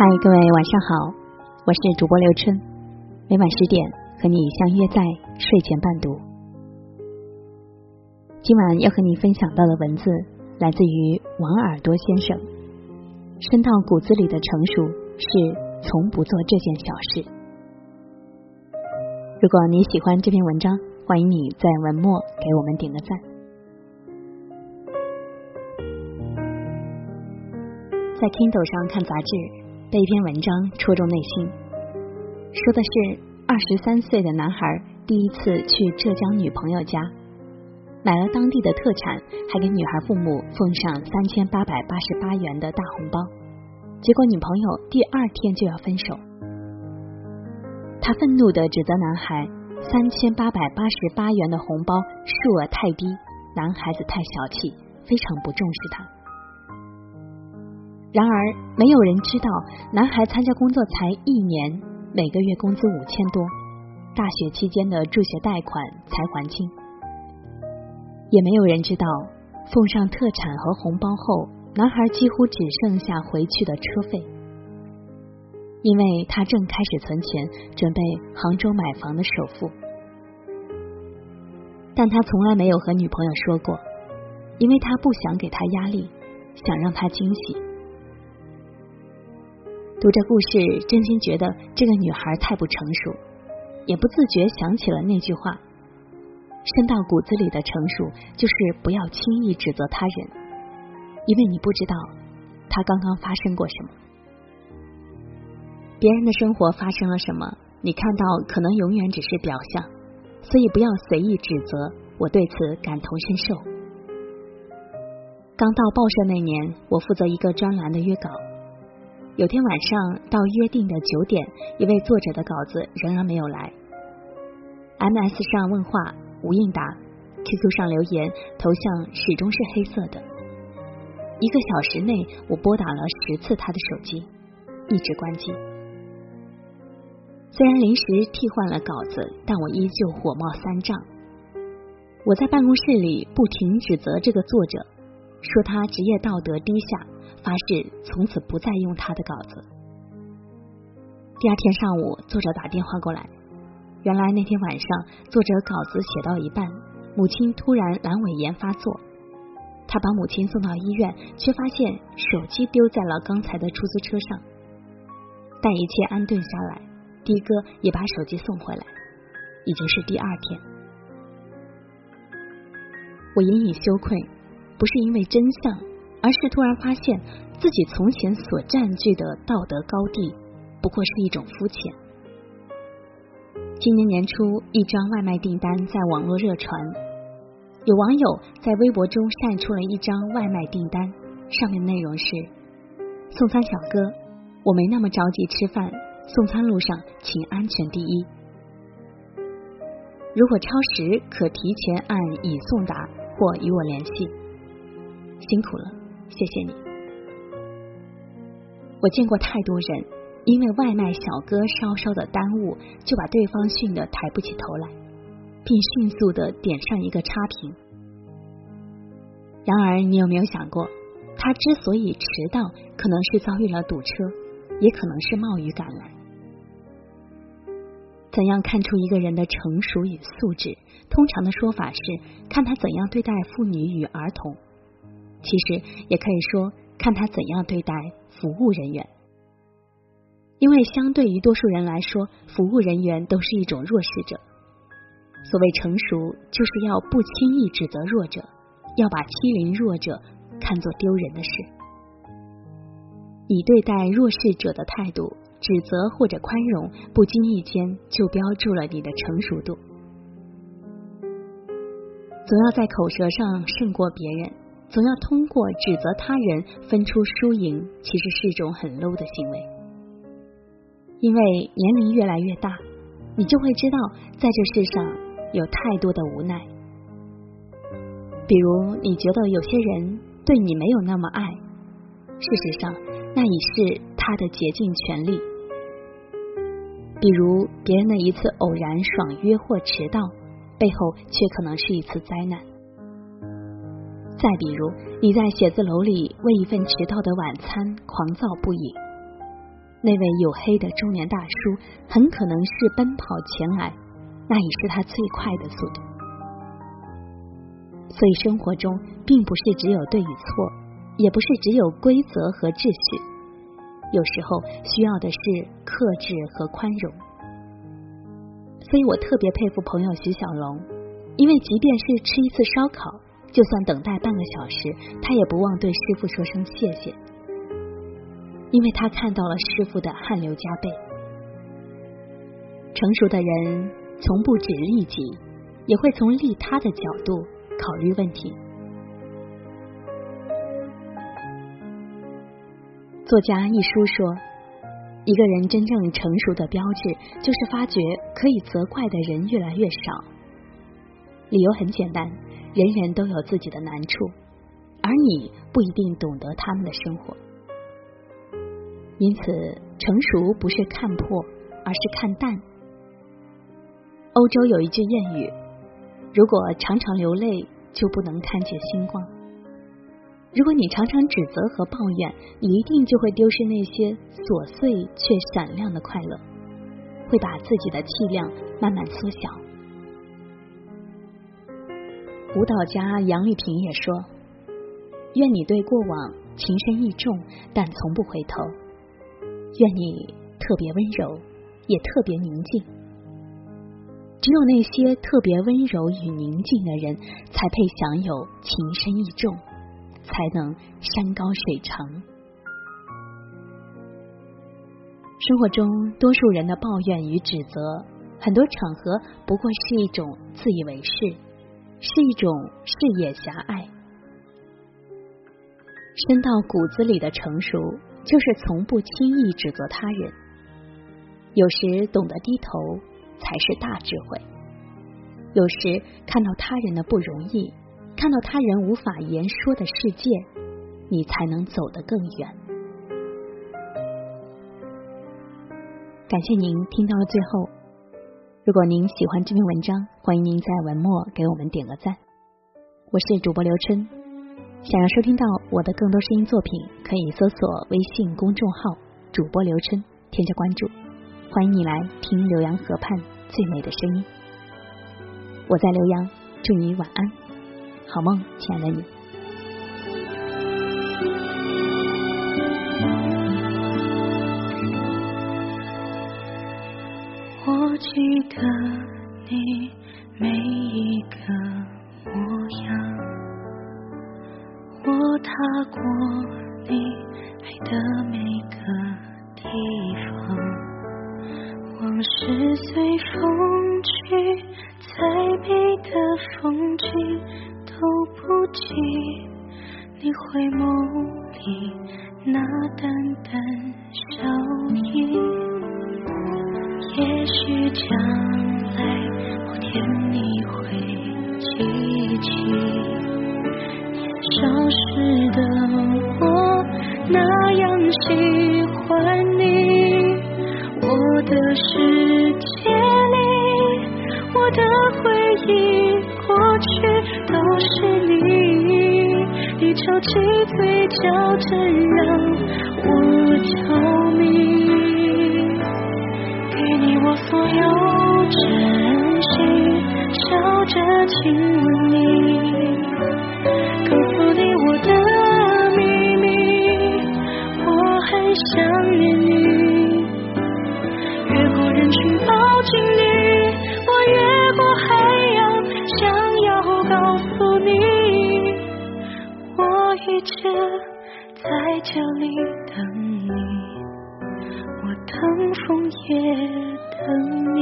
嗨，各位晚上好，我是主播刘春，每晚十点和你相约在睡前伴读。今晚要和你分享到的文字来自于王耳朵先生，深到骨子里的成熟是从不做这件小事。如果你喜欢这篇文章，欢迎你在文末给我们点个赞。在 Kindle 上看杂志。被一篇文章戳中内心，说的是二十三岁的男孩第一次去浙江女朋友家，买了当地的特产，还给女孩父母奉上三千八百八十八元的大红包，结果女朋友第二天就要分手。他愤怒的指责男孩，三千八百八十八元的红包数额太低，男孩子太小气，非常不重视他。然而，没有人知道，男孩参加工作才一年，每个月工资五千多，大学期间的助学贷款才还清。也没有人知道，奉上特产和红包后，男孩几乎只剩下回去的车费，因为他正开始存钱，准备杭州买房的首付。但他从来没有和女朋友说过，因为他不想给她压力，想让她惊喜。读着故事，真心觉得这个女孩太不成熟，也不自觉想起了那句话：深到骨子里的成熟，就是不要轻易指责他人，因为你不知道他刚刚发生过什么，别人的生活发生了什么，你看到可能永远只是表象，所以不要随意指责。我对此感同身受。刚到报社那年，我负责一个专栏的约稿。有天晚上到约定的九点，一位作者的稿子仍然没有来。MS 上问话无应答，QQ 上留言头像始终是黑色的。一个小时内，我拨打了十次他的手机，一直关机。虽然临时替换了稿子，但我依旧火冒三丈。我在办公室里不停指责这个作者，说他职业道德低下。发誓从此不再用他的稿子。第二天上午，作者打电话过来，原来那天晚上作者稿子写到一半，母亲突然阑尾炎发作，他把母亲送到医院，却发现手机丢在了刚才的出租车上。但一切安顿下来，的哥也把手机送回来，已经是第二天。我隐隐羞愧，不是因为真相。而是突然发现自己从前所占据的道德高地，不过是一种肤浅。今年年初，一张外卖订单在网络热传，有网友在微博中晒出了一张外卖订单，上面内容是：送餐小哥，我没那么着急吃饭，送餐路上请安全第一。如果超时，可提前按已送达或与我联系。辛苦了。谢谢你。我见过太多人，因为外卖小哥稍稍的耽误，就把对方训得抬不起头来，并迅速的点上一个差评。然而，你有没有想过，他之所以迟到，可能是遭遇了堵车，也可能是冒雨赶来。怎样看出一个人的成熟与素质？通常的说法是，看他怎样对待妇女与儿童。其实也可以说，看他怎样对待服务人员，因为相对于多数人来说，服务人员都是一种弱势者。所谓成熟，就是要不轻易指责弱者，要把欺凌弱者看作丢人的事。以对待弱势者的态度，指责或者宽容，不经意间就标注了你的成熟度。总要在口舌上胜过别人。总要通过指责他人分出输赢，其实是一种很 low 的行为。因为年龄越来越大，你就会知道，在这世上有太多的无奈。比如，你觉得有些人对你没有那么爱，事实上，那已是他的竭尽全力。比如，别人的一次偶然爽约或迟到，背后却可能是一次灾难。再比如，你在写字楼里为一份迟到的晚餐狂躁不已，那位黝黑的中年大叔很可能是奔跑前来，那已是他最快的速度。所以生活中并不是只有对与错，也不是只有规则和秩序，有时候需要的是克制和宽容。所以我特别佩服朋友徐小龙，因为即便是吃一次烧烤，就算等待半个小时，他也不忘对师傅说声谢谢。因为他看到了师傅的汗流浃背。成熟的人从不只利己，也会从利他的角度考虑问题。作家一书说，一个人真正成熟的标志，就是发觉可以责怪的人越来越少。理由很简单，人人都有自己的难处，而你不一定懂得他们的生活。因此，成熟不是看破，而是看淡。欧洲有一句谚语：“如果常常流泪，就不能看见星光。”如果你常常指责和抱怨，你一定就会丢失那些琐碎却闪亮的快乐，会把自己的气量慢慢缩小。舞蹈家杨丽萍也说：“愿你对过往情深意重，但从不回头。”愿你特别温柔，也特别宁静。只有那些特别温柔与宁静的人，才配享有情深意重，才能山高水长。生活中，多数人的抱怨与指责，很多场合不过是一种自以为是，是一种视野狭隘。深到骨子里的成熟。就是从不轻易指责他人，有时懂得低头才是大智慧。有时看到他人的不容易，看到他人无法言说的世界，你才能走得更远。感谢您听到了最后。如果您喜欢这篇文章，欢迎您在文末给我们点个赞。我是主播刘春。想要收听到我的更多声音作品，可以搜索微信公众号“主播刘春”，添加关注。欢迎你来听浏阳河畔最美的声音。我在浏阳，祝你晚安，好梦，亲爱的你。风景都不及你回眸里那淡淡笑意。也许将来某天你会记起。年少时的我那样喜欢你，我的世是你，你翘起嘴角真让我着迷，给你我所有真心，笑着亲吻。在这里等你，我等风也等你。